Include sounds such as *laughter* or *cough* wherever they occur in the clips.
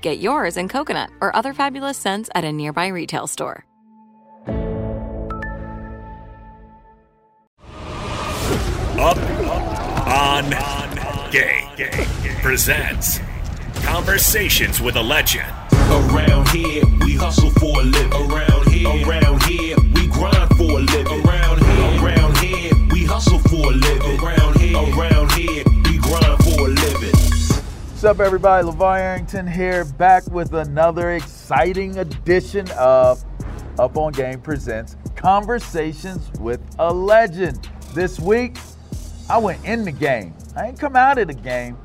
Get yours in coconut or other fabulous scents at a nearby retail store. Up, on, game. Presents Conversations with a Legend. Around here, we hustle for a living. Around here, around here, we grind for a living. Around here, around here, we hustle for a living. Around What's up, everybody? LaVar Arrington here, back with another exciting edition of Up on Game Presents Conversations with a Legend. This week, I went in the game. I ain't come out of the game.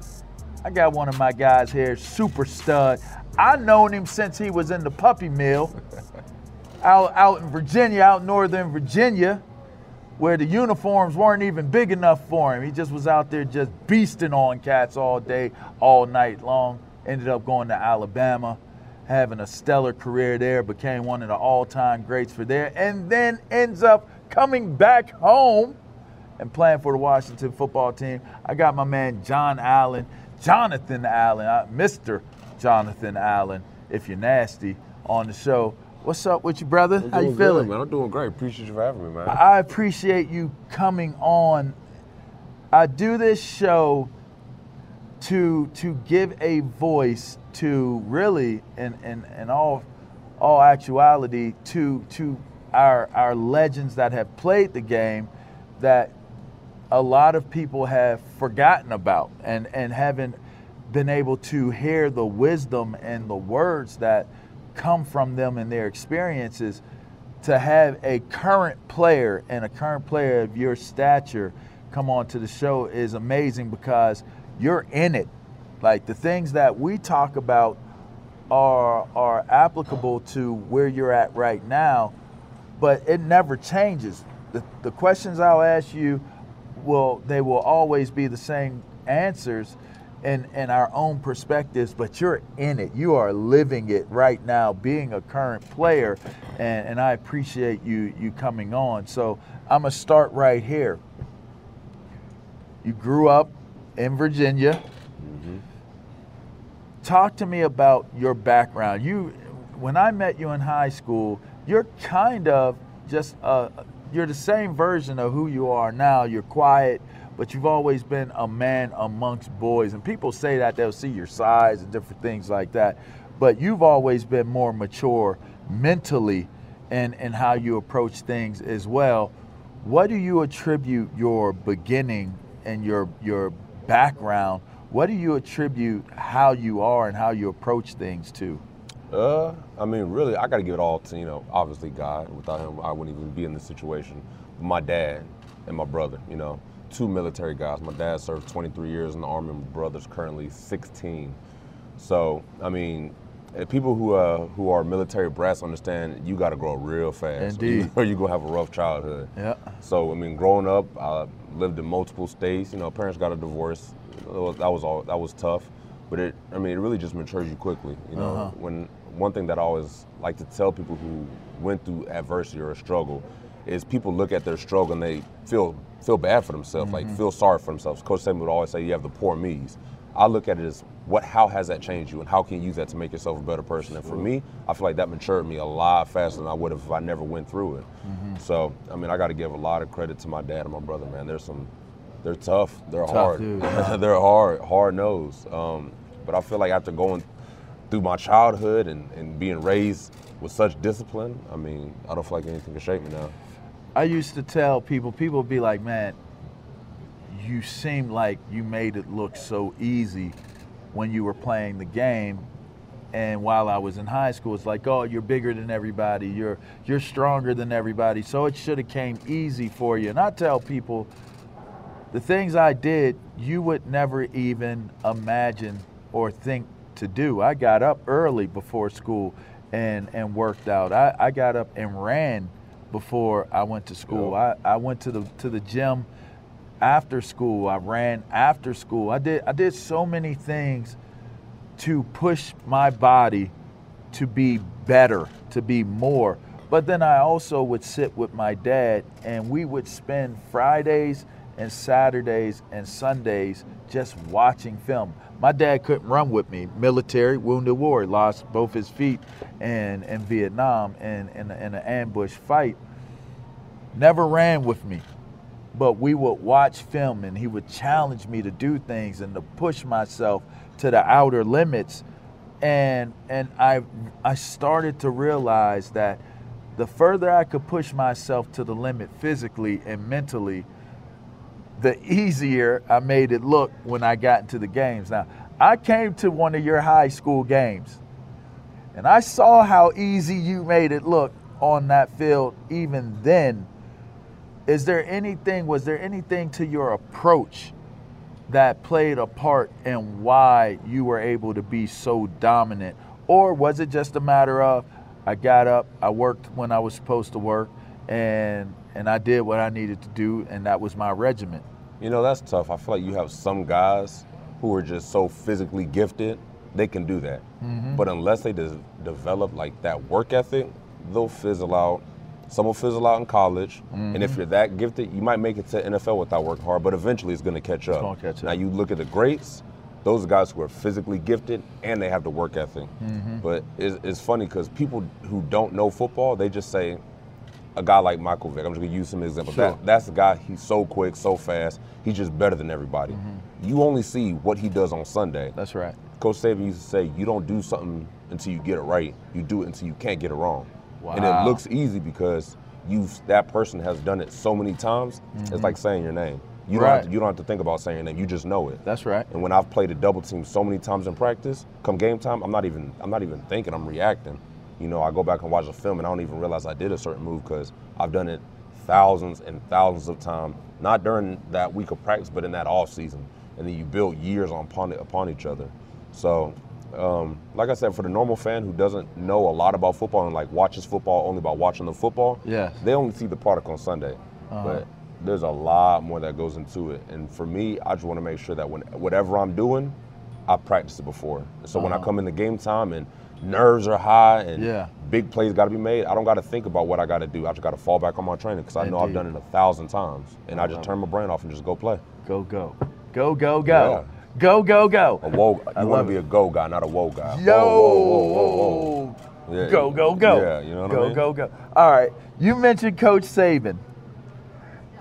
I got one of my guys here, super stud. I've known him since he was in the puppy mill *laughs* out, out in Virginia, out northern Virginia, where the uniforms weren't even big enough for him. He just was out there just beasting on cats all day, all night long. Ended up going to Alabama, having a stellar career there, became one of the all-time greats for there, and then ends up coming back home and playing for the Washington football team. I got my man John Allen, Jonathan Allen, uh, Mr. Jonathan Allen, if you're nasty, on the show. What's up with you, brother? How you feeling? Good, man. I'm doing great. Appreciate you for having me, man. I appreciate you coming on. I do this show to to give a voice to really in in, in all all actuality to to our our legends that have played the game that a lot of people have forgotten about and and haven't been able to hear the wisdom and the words that come from them and their experiences to have a current player and a current player of your stature come on to the show is amazing because you're in it. Like the things that we talk about are are applicable to where you're at right now, but it never changes. The, the questions I'll ask you will they will always be the same answers in, in our own perspectives, but you're in it. You are living it right now, being a current player, and, and I appreciate you you coming on. So I'm gonna start right here. You grew up in Virginia. Talk to me about your background. You, when I met you in high school, you're kind of just uh, you're the same version of who you are now. You're quiet, but you've always been a man amongst boys. And people say that they'll see your size and different things like that. But you've always been more mature mentally and, and how you approach things as well. What do you attribute your beginning and your your background? What do you attribute how you are and how you approach things to? Uh, I mean, really, I got to give it all to you know, obviously God. Without him, I wouldn't even be in this situation. My dad and my brother, you know, two military guys. My dad served 23 years in the army. My brother's currently 16. So, I mean, eh, people who uh, who are military brats understand you got to grow real fast, *laughs* Indeed. or you gonna have a rough childhood. Yeah. So, I mean, growing up, I lived in multiple states. You know, parents got a divorce. That was- That was all. That was tough, but it. I mean, it really just matures you quickly. You know, Uh-huh. when one thing that I always like to tell people who went through adversity or a struggle is people look at their struggle and they feel feel bad for themselves, like Mm-hmm. feel sorry for themselves. Coach Saban would always say, "You have the poor me's." I look at it as what, how has that changed you, and how can you use that to make yourself a better person? And for me, I feel like that matured me a lot faster than I would have if I never went through it. Mm-hmm. So, I mean, I got to give a lot of credit to my dad and my brother, man. They're some, they're tough. They're Tough hard. *laughs* they're hard, hard nosed. Um, but I feel like after going through my childhood and, and being raised with such discipline, I mean, I don't feel like anything can shake me now. I used to tell people, people would be like, man, you seem like you made it look so easy when you were playing the game. And while I was in high school, it's like, oh, you're bigger than everybody. You're you're stronger than everybody. So it should have came easy for you. And I tell people, the things I did, you would never even imagine or think to do. I got up early before school and, and worked out. I, I got up and ran before I went to school. I, I went to the to the gym after school. I ran after school. I did I did so many things to push my body to be better, to be more. But then I also would sit with my dad and we would spend Fridays and Saturdays and Sundays just watching film. My dad couldn't run with me. Military, wounded warrior, lost both his feet in, in Vietnam in, in, in an ambush fight. Never ran with me but we would watch film and he would challenge me to do things and to push myself to the outer limits and and I I started to realize that the further I could push myself to the limit physically and mentally the easier I made it look when I got into the games. Now, I came to one of your high school games and I saw how easy you made it look on that field even then is there anything was there anything to your approach that played a part in why you were able to be so dominant or was it just a matter of i got up i worked when i was supposed to work and and i did what i needed to do and that was my regiment You know, that's tough. I feel like you have some guys who are just so physically gifted, they can do that. Mm-hmm. But unless they de- develop like that work ethic, they'll fizzle out. Some will fizzle out in college. And if mm-hmm. you're that gifted, you might make it to NFL without working hard, but eventually it's going to catch up. gonna catch Now, you look at the greats, those are guys who are physically gifted and they have the work ethic. Mm-hmm. But it's, it's funny because people who don't know football, they just say, a guy like Michael Vick, I'm just gonna use him as an example. Sure. That, that's the guy, he's so quick, so fast, he's just better than everybody. Mm-hmm. You only see what he does on Sunday. that's right Coach Saban used to say, you don't do something until you get it right. You do it until you can't get it wrong. And it looks easy because you've that person has done it so many times. It's mm-hmm. like saying your name. You don't, have to, you don't have to think about saying your name. You just know it. that's right And when I've played a double team so many times in practice, come game time, I'm not even I'm not even thinking. I'm reacting. You know, I go back and watch a film and I don't even realize I did a certain move because I've done it thousands and thousands of times. Not during that week of practice, but in that off season. And then you build years on upon upon each other. So, um, like I said, for the normal fan who doesn't know a lot about football and like watches football only by watching the football, Yes. they only see the product on Sunday. Uh-huh. But there's a lot more that goes into it. And for me, I just want to make sure that when whatever I'm doing, I practiced it before. So when I uh-huh. come in the game time and nerves are high and Yeah. big plays got to be made, I don't got to think about what I got to do. I just got to fall back on my training because I know I've done it a thousand times. And I just uh-huh. turn my brain off and just go play. go go go go go Yeah. Go go go A whoa, I you want to be a go guy, not a whoa guy. Yo, Whoa, whoa, whoa, whoa, whoa. Yeah. go go go. Yeah, you know what go I mean? go go. Go. All right, you mentioned Coach Saban.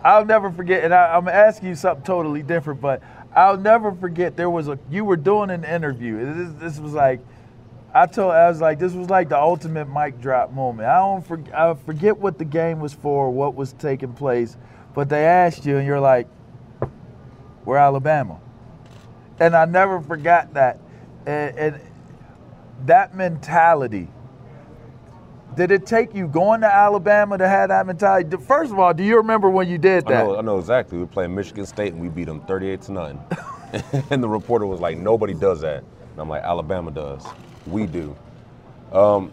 I'll never forget, and I, I'm asking you something totally different, but I'll never forget. There was a you were doing an interview. This, this was like. I told I was like this was like the ultimate mic drop moment. I don't for, I forget what the game was for, what was taking place, but they asked you and you're like, "We're Alabama," and I never forgot that. And, and that mentality. Did it take you going to Alabama to have that mentality? First of all, do you remember when you did I that? know, I know exactly. We were playing Michigan State and we beat them 38 to 9. *laughs* and the reporter was like, "Nobody does that." And I'm like, "Alabama does. We do." Um,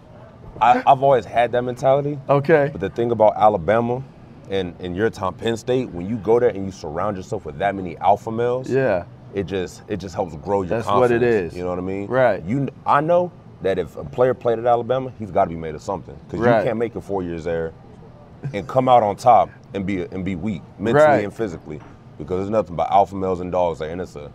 I, I've always had that mentality. Okay. But the thing about Alabama and and your time, Penn State, when you go there and you surround yourself with that many alpha males, Yeah. It just it just helps grow your That's what it is. You know what I mean? Right. You, I know that if a player played at Alabama, he's got to be made of something because Right. you can't make it four years there and come out on top and be and be weak mentally Right. and physically because there's nothing but alpha males and dogs there, and it's a.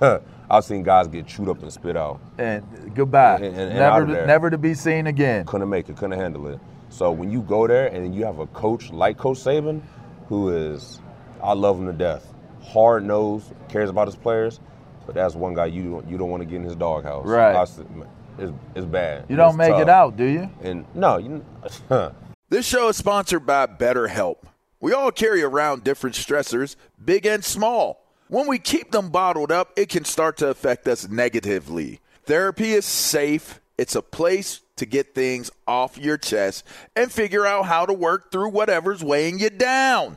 *laughs* I've seen guys get chewed up and spit out. And goodbye. And- and- and never, of to, there. never to be seen again. Couldn't make it, couldn't handle it. So when you go there and you have a coach like Coach Saban, who is, I love him to death, hard nosed, cares about his players, but that's one guy you don't you don't want to get in his doghouse. Right. I s- It's, it's bad. You don't It's make it out, do you? And no, you. *laughs* This show is sponsored by BetterHelp. We all carry around different stressors, big and small. When we keep them bottled up, it can start to affect us negatively. Therapy is safe, it's a place to get things off your chest and figure out how to work through whatever's weighing you down.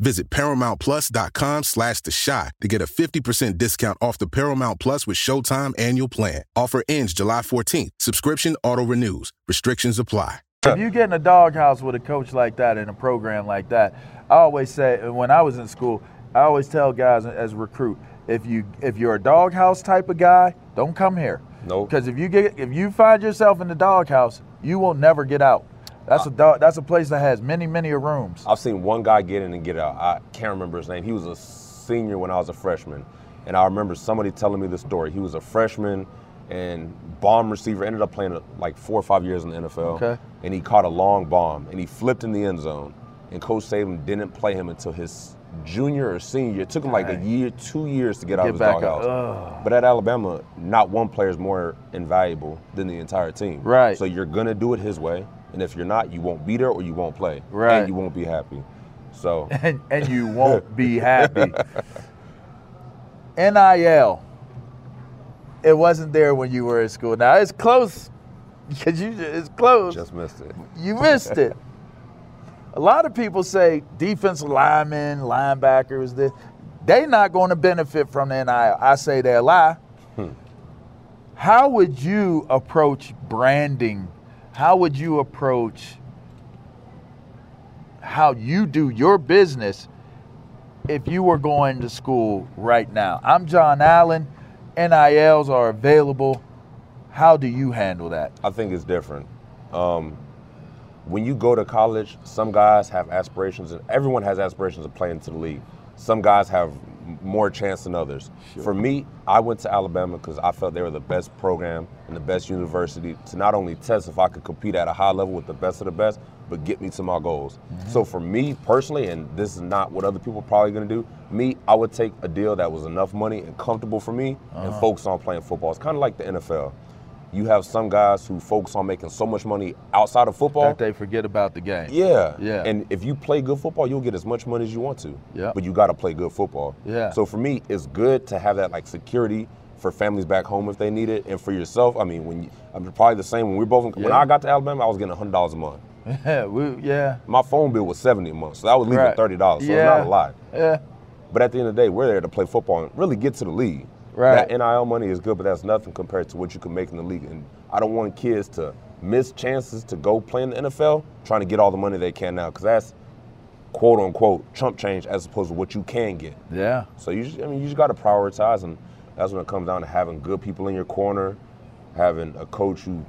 Visit ParamountPlus.com slash The Chi to get a 50% discount off the Paramount Plus with Showtime annual plan. Offer ends July 14th. Subscription auto-renews. Restrictions apply. If you get in a doghouse with a coach like that in a program like that, I always say when I was in school, I always tell guys as a recruit, if you if you're a doghouse type of guy, don't come here. Nope. Because if you get if you find yourself in the doghouse, you will never get out. That's a dog. That's a place that has many many rooms. I've seen one guy get in and get out. I can't remember his name. He was a senior when I was a freshman. And I remember somebody telling me the story. He was a freshman and bomb receiver, ended up playing like four or five years in the NFL. Okay. And he caught a long bomb and he flipped in the end zone. And Coach Saban didn't play him until his junior or senior. year. It took him like a year, two years to get out Get of his doghouse. But at Alabama, not one player is more invaluable than the entire team. Right. So you're gonna do it his way, and if you're not, you won't be there or you won't play. Right. And you won't be happy. So *laughs* and, and you won't be happy. NIL. It wasn't there when you were in school. Now it's close *laughs* because you it's close. just missed it. You missed it. A lot of people say defensive linemen, linebackers, this, they not going to benefit from the NIL. I say they lie. Hmm. How would you approach branding? How would you approach how you do your business if you were going to school right now? I'm John Allen. NILs are available. How do you handle that? I think it's different. Um, when you go to college, some guys have aspirations, and everyone has aspirations of playing to the league. Some guys have more chance than others. For me, I went to Alabama because I felt they were the best program and the best university to not only test if I could compete at a high level with the best of the best, but get me to my goals. Mm-hmm. So for me personally, and this is not what other people are probably going to do, me, I would take a deal that was enough money and comfortable for me and uh-huh. focus on playing football. It's kind of like the NFL. You have some guys who focus on making so much money outside of football. That they forget about the game. Yeah. Yeah. And if you play good football, you'll get as much money as you want to. Yeah. But you got to play good football. Yeah. So for me, it's good to have that like security for families back home if they need it, and for yourself. I mean, when you, I'm probably the same. When we both when Yeah. I got to Alabama, I was getting hundred dollars a month. *laughs* Yeah, we, yeah, My phone bill was seventy a month, so I was leaving Right. thirty dollars. So Yeah. it's not a lot. yeah. But at the end of the day, we're there to play football and really get to the league. Right. That NIL money is good, but that's nothing compared to what you can make in the league. And I don't want kids to miss chances to go play in the NFL trying to get all the money they can now, because that's quote unquote chump change as opposed to what you can get. Yeah. So you, just, I mean, you just got to prioritize, and that's when it comes down to having good people in your corner, having a coach who,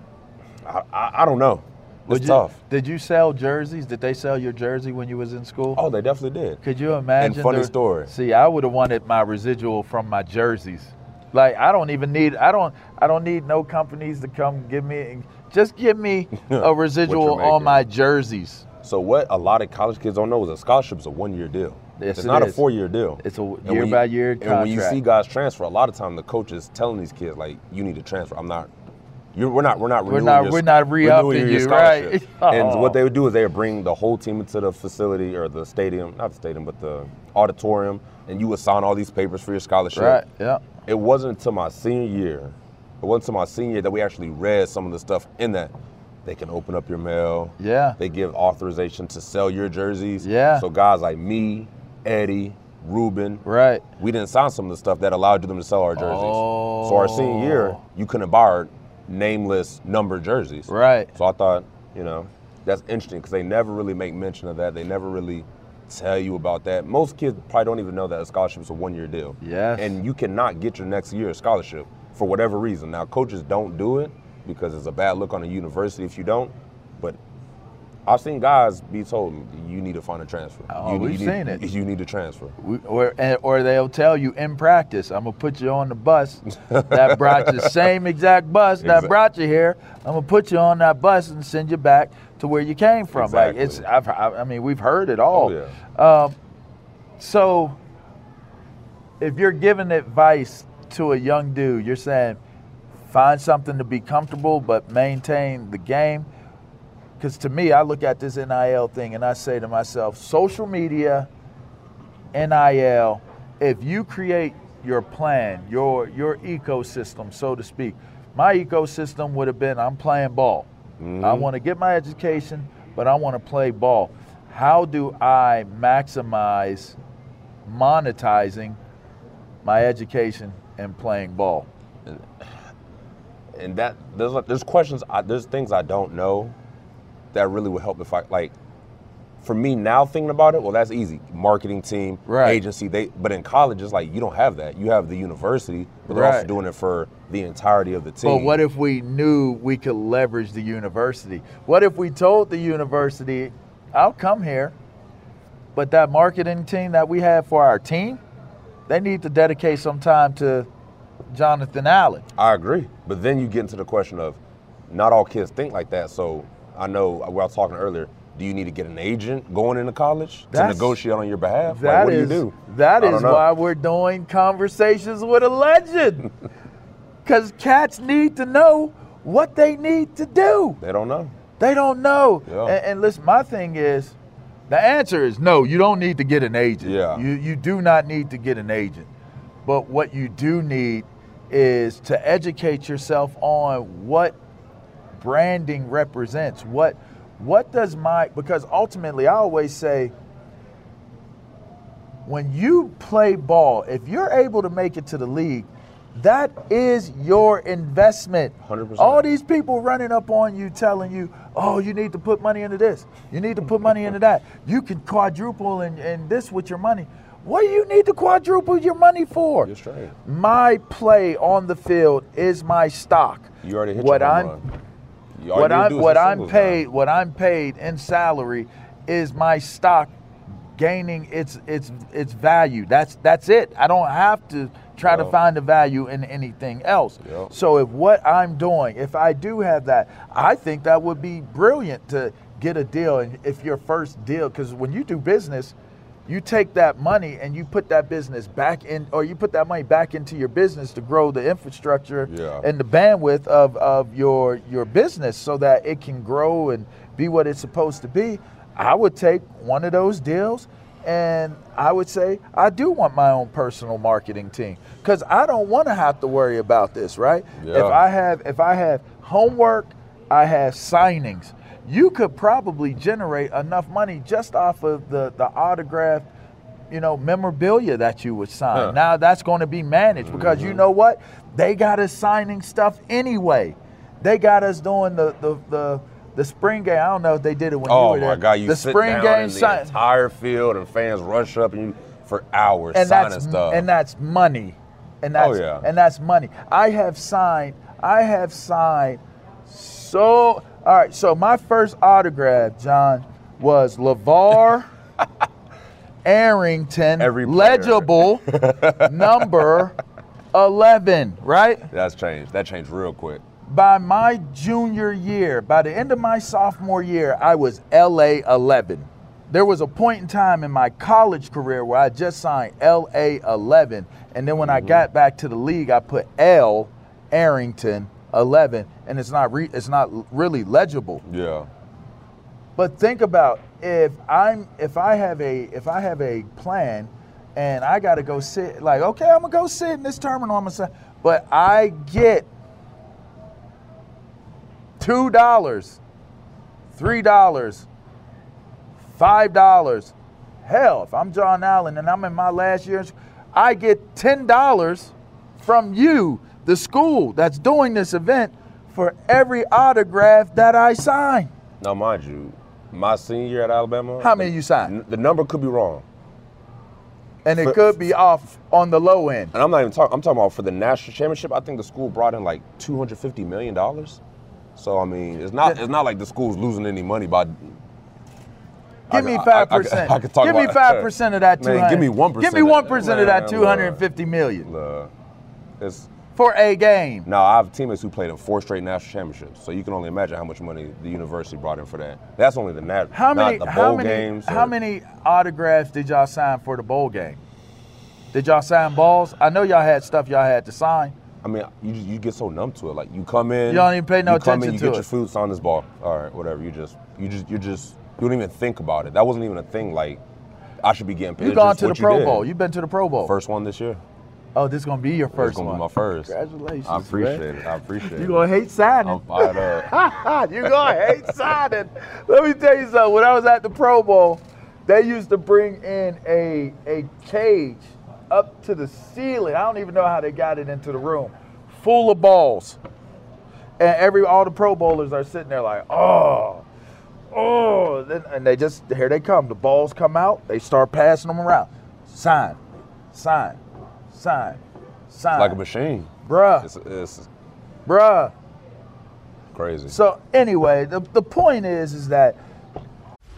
I, I, I don't know, it's you- tough. Did you sell jerseys? Did they sell your jersey when you was in school? Oh, they definitely did. Could you imagine? funny the- story. See, I would have wanted my residual from my jerseys. Like I don't even need. I don't. I don't need no companies to come give me. Just give me *laughs* a residual on my jerseys. So what a lot of college kids don't know is a scholarship is a one-year deal. Yes, it's it not a four-year deal. It's a year you, by year. And when you see guys transfer, a lot of time the coach is telling these kids like, "You need to transfer." I'm not. You're, we're not. We're not. We're not- your- we're not renewing re-upping your you, right. scholarship. *laughs* Oh. And Oh. what they would do is they would bring the whole team into the facility or the stadium, not the stadium, but the auditorium, and you would sign all these papers for your scholarship. Right. Yeah. It wasn't until my senior year, it wasn't until my senior year that we actually read some of the stuff in that. They can open up your mail. Yeah. They give authorization to sell your jerseys. Yeah. So guys like me, Eddie, Ruben, Right. we didn't sign some of the stuff that allowed them to sell our jerseys. Oh. So our senior year, Oh. you couldn't buy our nameless number jerseys. Right. So I thought, you know, that's interesting because they never really make mention of that. They never really tell you about that. Most kids probably don't even know that a scholarship is a one-year deal. Yes. And you cannot get your next year a scholarship for whatever reason. Now, coaches don't do it because it's a bad look on a university if you don't. But I've seen guys be told you need to find a transfer. Oh, you, we've you seen need, it. You need to transfer. We, or, and- or they'll tell you in practice, I'm gonna put you on the bus that *laughs* brought you the same exact bus that brought you here. I'm gonna put you on that bus and send you back to where you came from. Like it's, I've, I, I mean, we've heard it all. Oh, Um, so, if you're giving advice to a young dude, you're saying find something to be comfortable but maintain the game. Because to me, I look at this NIL thing and I say to myself, social media, NIL, if you create your plan, your your ecosystem, so to speak, my ecosystem would have been I'm playing ball. Mm-hmm. I want to get my education, but I want to play ball. How do I maximize monetizing my education and playing ball? and that there's there's questions I, there's things I don't know that really would help if I like for me now thinking about it well that's easy marketing team Right. agency they but in college it's like you don't have that you have the university but they're also doing it for the entirety of the team But what if we knew we could leverage the university? What if we told the university, I'll come here, but that marketing team that we have for our team, they need to dedicate some time to Jonathan Allen. I agree but then you get into the question of not all kids think like that so I know uh, we were talking earlier do you need to get an agent going into college to negotiate on your behalf like That what is do you do that is know. why we're doing conversations with a legend. *laughs* Cause cats need to know what they need to do. they don't know They don't know. Yeah. And, and listen, my thing is, the answer is no. You don't need to get an agent. Yeah. You you do not need to get an agent. But what you do need is to educate yourself on what branding represents. What what does my because ultimately I always say when you play ball, if you're able to make it to the league, that is your investment. 100%. All these people running up on you telling you, oh, you need to put money into this, you need to put money into that, you can quadruple and, and this with your money. What do you need to quadruple your money for? You're straight. My play on the field is my stock. You already hit what your I'm run. All what you need to I'm what I'm paid now. what I'm paid in salary is my stock gaining its its its value. That's that's it. I don't have to try to find the value in anything else. Yeah. So if what I'm doing, if I do have that, I think that would be brilliant to get a deal and if your first deal cuz when you do business, you take that money and you put that business back in or you put that money back into your business to grow the infrastructure Yeah. and the bandwidth of, of your your business so that it can grow and be what it's supposed to be i would take one of those deals and i would say i do want my own personal marketing team because i don't want to have to worry about this right Yeah. if i have if i have homework i have signings you could probably generate enough money just off of the the autograph you know, memorabilia that you would sign. Huh. Now that's going to be managed because Mm-hmm. you know what? They got us signing stuff anyway. They got us doing the the the, the spring game. I don't know if they did it when you Oh were there. Oh my God! You the sit spring down game in the sign, entire field, and fans rush up and you for hours and signing that's stuff. and that's money, and that's Oh, yeah. and that's money. I have signed. I have signed. So all right. So my first autograph, John, was LaVar *laughs* Arrington, Every player. legible *laughs* number 11, right? That's changed. That changed real quick. By my junior year, by the end of my sophomore year, I was LA 11. There was a point in time in my college career where I just signed LA 11. And then when I mm-hmm. got back to the league, I put L Arrington 11. And it's not, re- it's not really legible. Yeah. But think about if I'm if I have a if I have a plan and I got to go sit like okay I'm gonna go sit in this terminal I'm gonna but I get two dollars, three dollars, five dollars. Hell, if I'm John Allen and I'm in my last years, I get ten dollars from you, the school that's doing this event, for every autograph that I sign. Now, mind you, my senior year at Alabama. How many you signed? The number could be wrong, and it For- could be off on the low end. and I'm not even talking. I'm talking about for the national championship. I think the school brought in like 250 million dollars. So I mean, it's not it's not like the school's losing any money by. Give me five percent. could talk Give me five *laughs* percent of that two Man, give me 1% Give me of- one percent of that two hundred and fifty million Uh, it's for a game. now I have teammates who played in four straight national championships, so you can only imagine how much money the university brought in for that. That's only the nat- How many? not the How bowl many? games. How many autographs did y'all sign for the bowl game? Did y'all sign balls? I know y'all had stuff y'all had to sign. I mean, you you get so numb to it. Like you come in, You don't even pay no you come attention in, you to get it. your food, sign this ball. All right, whatever. You just you just you just you don't even think about it. That wasn't even a thing. Like I should be getting paid. You gone to the what you Pro. Bowl? You've been to the Pro Bowl. First one this year. Oh, this is gonna be your first gonna one. be my first. Congratulations. I appreciate man. it. I appreciate You it. You gonna hate signing. I'm fired up. *laughs* you gonna hate signing. Let me tell you something. When I was at the Pro Bowl, they used to bring in a a cage up to the ceiling. I don't even know how they got it into the room, full of balls. And every all the Pro Bowlers are sitting there like, oh, oh, then, and they just here they come. The balls come out. They start passing them around. Sign, sign, sign, sign. like a machine. bruh, It's, it's bruh. crazy. So anyway, the, the point is is that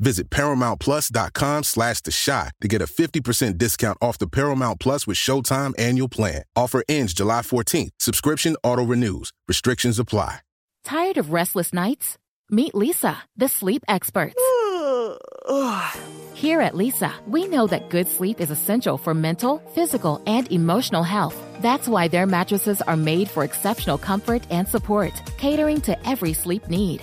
Visit ParamountPlus.com slash The Chi to get a 50% discount off the Paramount Plus with Showtime annual plan. Offer ends July 14th. Subscription auto-renews. Restrictions apply. Tired of restless nights? Meet Leesa, the sleep experts. *sighs* Here at Leesa, we know that good sleep is essential for mental, physical, and emotional health. That's why their mattresses are made for exceptional comfort and support, catering to every sleep need.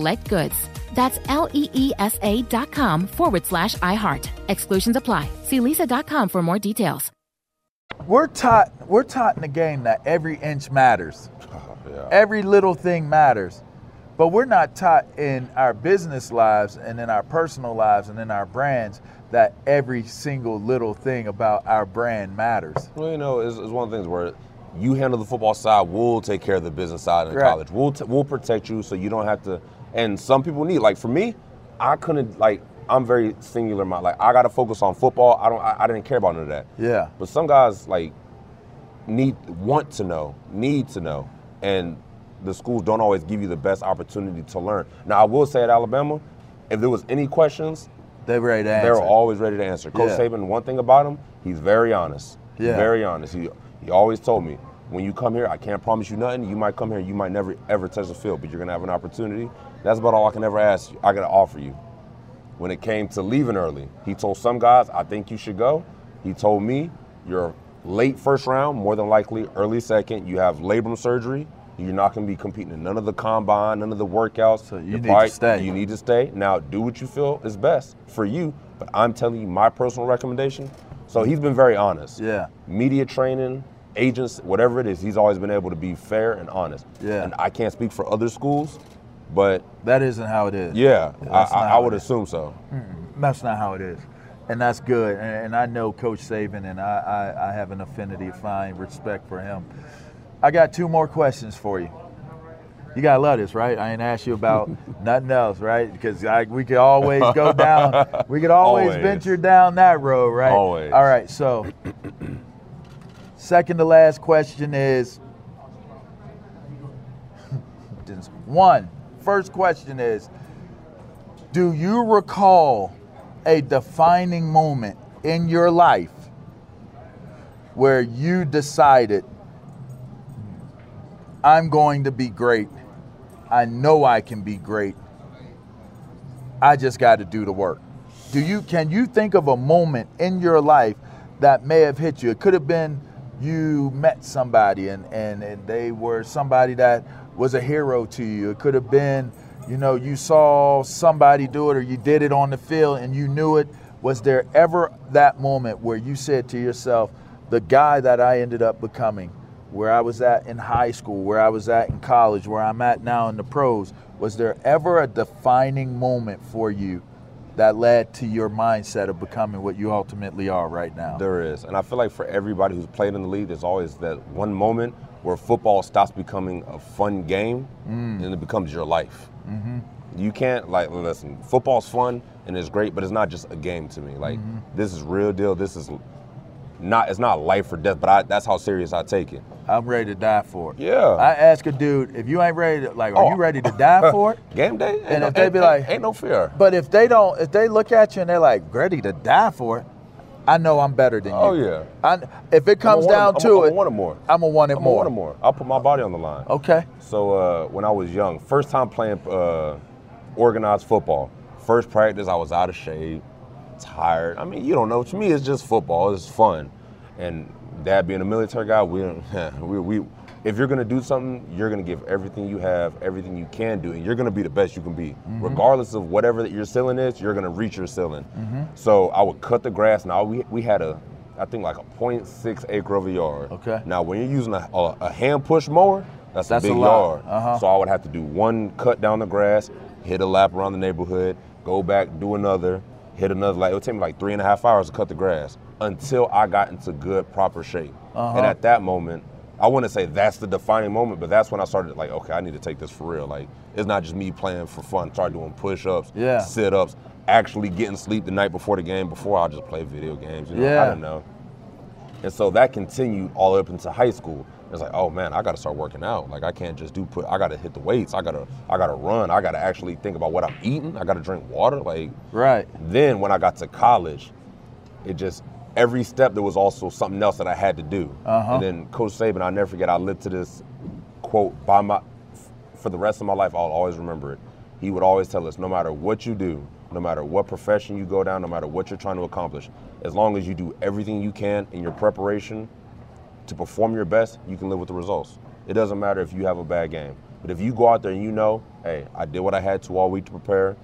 goods. That's L E E S A dot com forward slash iHeart. Exclusions apply. See leesa.com for more details. We're taught we're taught in the game that every inch matters. *laughs* Every little thing matters. But we're not taught in our business lives and in our personal lives and in our brands that every single little thing about our brand matters. Well, you know, it's, it's one of the things where you handle the football side, we'll take care of the business side in Right. college. We'll t- we'll protect you so you don't have to. And some people need like for me, I couldn't like I'm very singular. in My like I got to focus on football. I don't. I, I didn't care about none of that. Yeah. But some guys like need want to know, need to know, and the schools don't always give you the best opportunity to learn. Now I will say at Alabama, if there was any questions, They ready to they answer. were always ready to answer. Coach Yeah. Saban, one thing about him, he's very honest. Yeah. very honest. He he always told me, when you come here, I can't promise you nothing. You might come here, you might never ever touch the field, but you're gonna have an opportunity. That's about all I can ever ask you. I gotta offer you. When it came to leaving early, he told some guys, I think you should go. He told me, you're late first round, more than likely early second. You have labrum surgery. You're not going to be competing in none of the combine, none of the workouts. So you need to stay. You need to stay. Now, do what you feel is best for you. But I'm telling you my personal recommendation. So he's been very honest. Yeah. Media training, agents, whatever it is, he's always been able to be fair and honest. Yeah. And I can't speak for other schools, but That isn't how it is. yeah, I, that's I, I would assume so. That's not how it is. And that's good. And, and I know Coach Saban, and I, I, I have an affinity, fine respect for him. I got two more questions for you. You gotta love this, right? I ain't asked you about *laughs* nothing else, right? Because we could always go down. We could *laughs* always, Always. venture down that road, right? Always. All right. So, second to last question is *laughs* one. First question is Do you recall a defining moment in your life where you decided, I'm going to be great? I know I can be great. I just got to do the work. Do you can you think of a moment in your life that may have hit you? It could have been you met somebody and, and, and they were somebody that was a hero to you. It could have been, you know, you saw somebody do it or you did it on the field and you knew it. Was there ever that moment where you said to yourself, the guy that I ended up becoming, where I was at in high school, where I was at in college, where I'm at now in the pros, was there ever a defining moment for you that led to your mindset of becoming what you ultimately are right now? There is. And I feel like for everybody who's played in the league, there's always that one moment where football stops becoming a fun game Mm. and it becomes your life. Mm-hmm. You can't, like, listen, football's fun and it's great, but it's not just a game to me. Like, Mhm. this is real deal. This is not, it's not life or death, but I, that's how serious I take it. I'm ready to die for it. Yeah. I ask a dude, if you ain't ready to, like, are Oh. you ready to die *laughs* for it? Game day? And no- if they be ain't- like, ain't no fear. But if they don't, if they look at you and they're like, ready to die for it, I know I'm better than you. Oh, yeah. I, if it comes down to I'm it, I'm want it more. I'm a want it I'm more. want it more. I'll put my body on the line. Okay. So uh, when I was young, first time playing uh, organized football, first practice, I was out of shape, tired. I mean, you don't know. To me, it's just football. It's fun. And dad being a military guy, we *laughs* we, we if you're gonna do something, you're gonna give everything you have, everything you can do, and you're gonna be the best you can be, Mm-hmm. regardless of whatever that your ceiling is. You're gonna reach your ceiling. Mm-hmm. So I would cut the grass. Now we we had a, I think like a 0.6 acre of a yard. Okay. Now when you're using a, a, a hand push mower, that's, That's a a big lot. yard. Uh-huh. So I would have to do one cut down the grass, hit a lap around the neighborhood, go back, do another, hit another. Like it would take me like three and a half hours to cut the grass until I got into good proper shape. Uh-huh. And at that moment, I wouldn't say that's the defining moment, but that's when I started like, okay, I need to take this for real. Like it's not just me playing for fun. Start doing push-ups, Yeah. sit-ups, actually getting sleep the night before the game. Before I just play video games. You know, Yeah. I don't know. And so that continued all up into high school. It's like, oh man, I got to start working out. Like I can't just do put. I got to hit the weights. I gotta, I gotta run. I gotta actually think about what I'm eating. I gotta drink water. Like Right. then when I got to college, it just every step there was also something else that I had to do. Uh-huh. And then Coach Saban, I'll never forget. I lived to this quote by my for the rest of my life. I'll always remember it. He would always tell us, no matter what you do, no matter what profession you go down, no matter what you're trying to accomplish, as long as you do everything you can in your preparation to perform your best, you can live with the results. It doesn't matter if you have a bad game. But if you go out there and you know, hey, I did what I had to all week to prepare,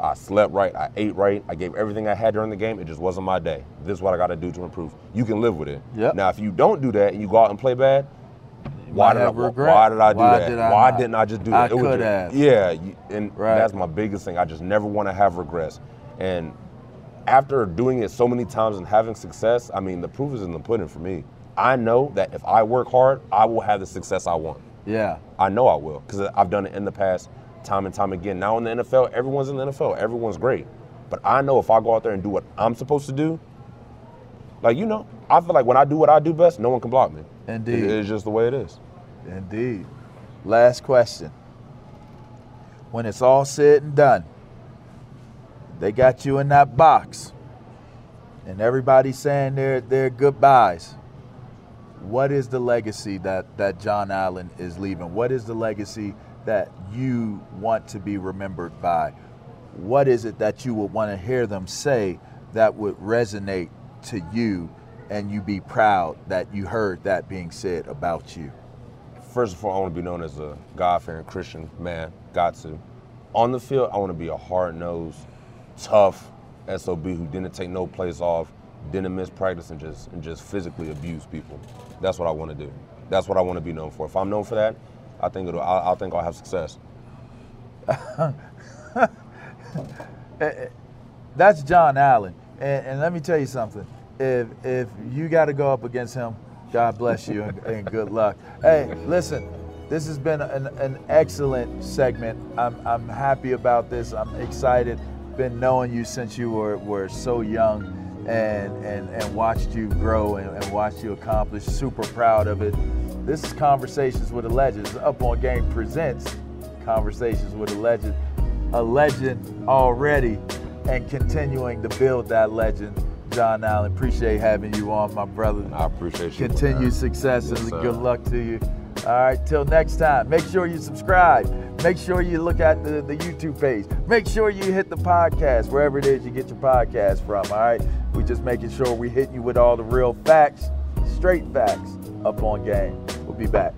I slept right, I ate right, I gave everything I had during the game, it just wasn't my day. This is what I got to do to improve. You can live with it. Yep. Now, if you don't do that and you go out and play bad, why did, I, regret. why did I do Why that? did I why not? didn't I just do I that? was could just- have. Yeah, and Right. that's my biggest thing. I just never want to have regrets. And after doing it so many times and having success, I mean, the proof is in the pudding for me. I know that if I work hard, I will have the success I want. Yeah. I know I will because I've done it in the past time and time again. Now in the NFL, everyone's in the NFL, everyone's great. But I know if I go out there and do what I'm supposed to do, like, you know, I feel like when I do what I do best, no one can block me. Indeed. It- it's just the way it is. Indeed. Last question. When it's all said and done, they got you in that box, and everybody's saying their their goodbyes. What is the legacy that, that John Allen is leaving? What is the legacy that you want to be remembered by? What is it that you would want to hear them say that would resonate to you and you be proud that you heard that being said about you? First of all, I want to be known as a God-fearing Christian man. Got to. On the field, I want to be a hard-nosed, tough SOB who didn't take no plays off, didn't miss practice, and just and just physically abuse people. That's what I want to do. That's what I want to be known for. If I'm known for that, I think it'll. I, I think I'll have success. *laughs* Eh, eh, that's John Allen. And, and let me tell you something. If if you got to go up against him, God bless you and, and good luck. Hey, listen, this has been an, an excellent segment. I'm, I'm happy about this. I'm excited. Been knowing you since you were, were so young and, and, and watched you grow and, and watched you accomplish. Super proud of it. This is Conversations with a Legend. It's Up on Game presents Conversations with a Legend. A legend already and continuing to build that legend. John Allen, appreciate having you on, my brother. I appreciate you. Continued success Yes, and good luck to you. All right, till next time. Make sure you subscribe. Make sure you look at the, the YouTube page. Make sure you hit the podcast wherever it is you get your podcast from. All right, we're just making sure we hit you with all the real facts, straight facts, up on game. We'll be back.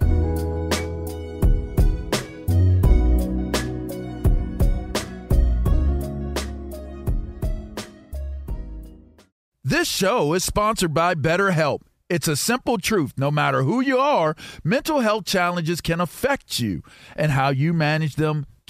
This show is sponsored by BetterHelp. It's a simple truth. No matter who you are, mental health challenges can affect you, and how you manage them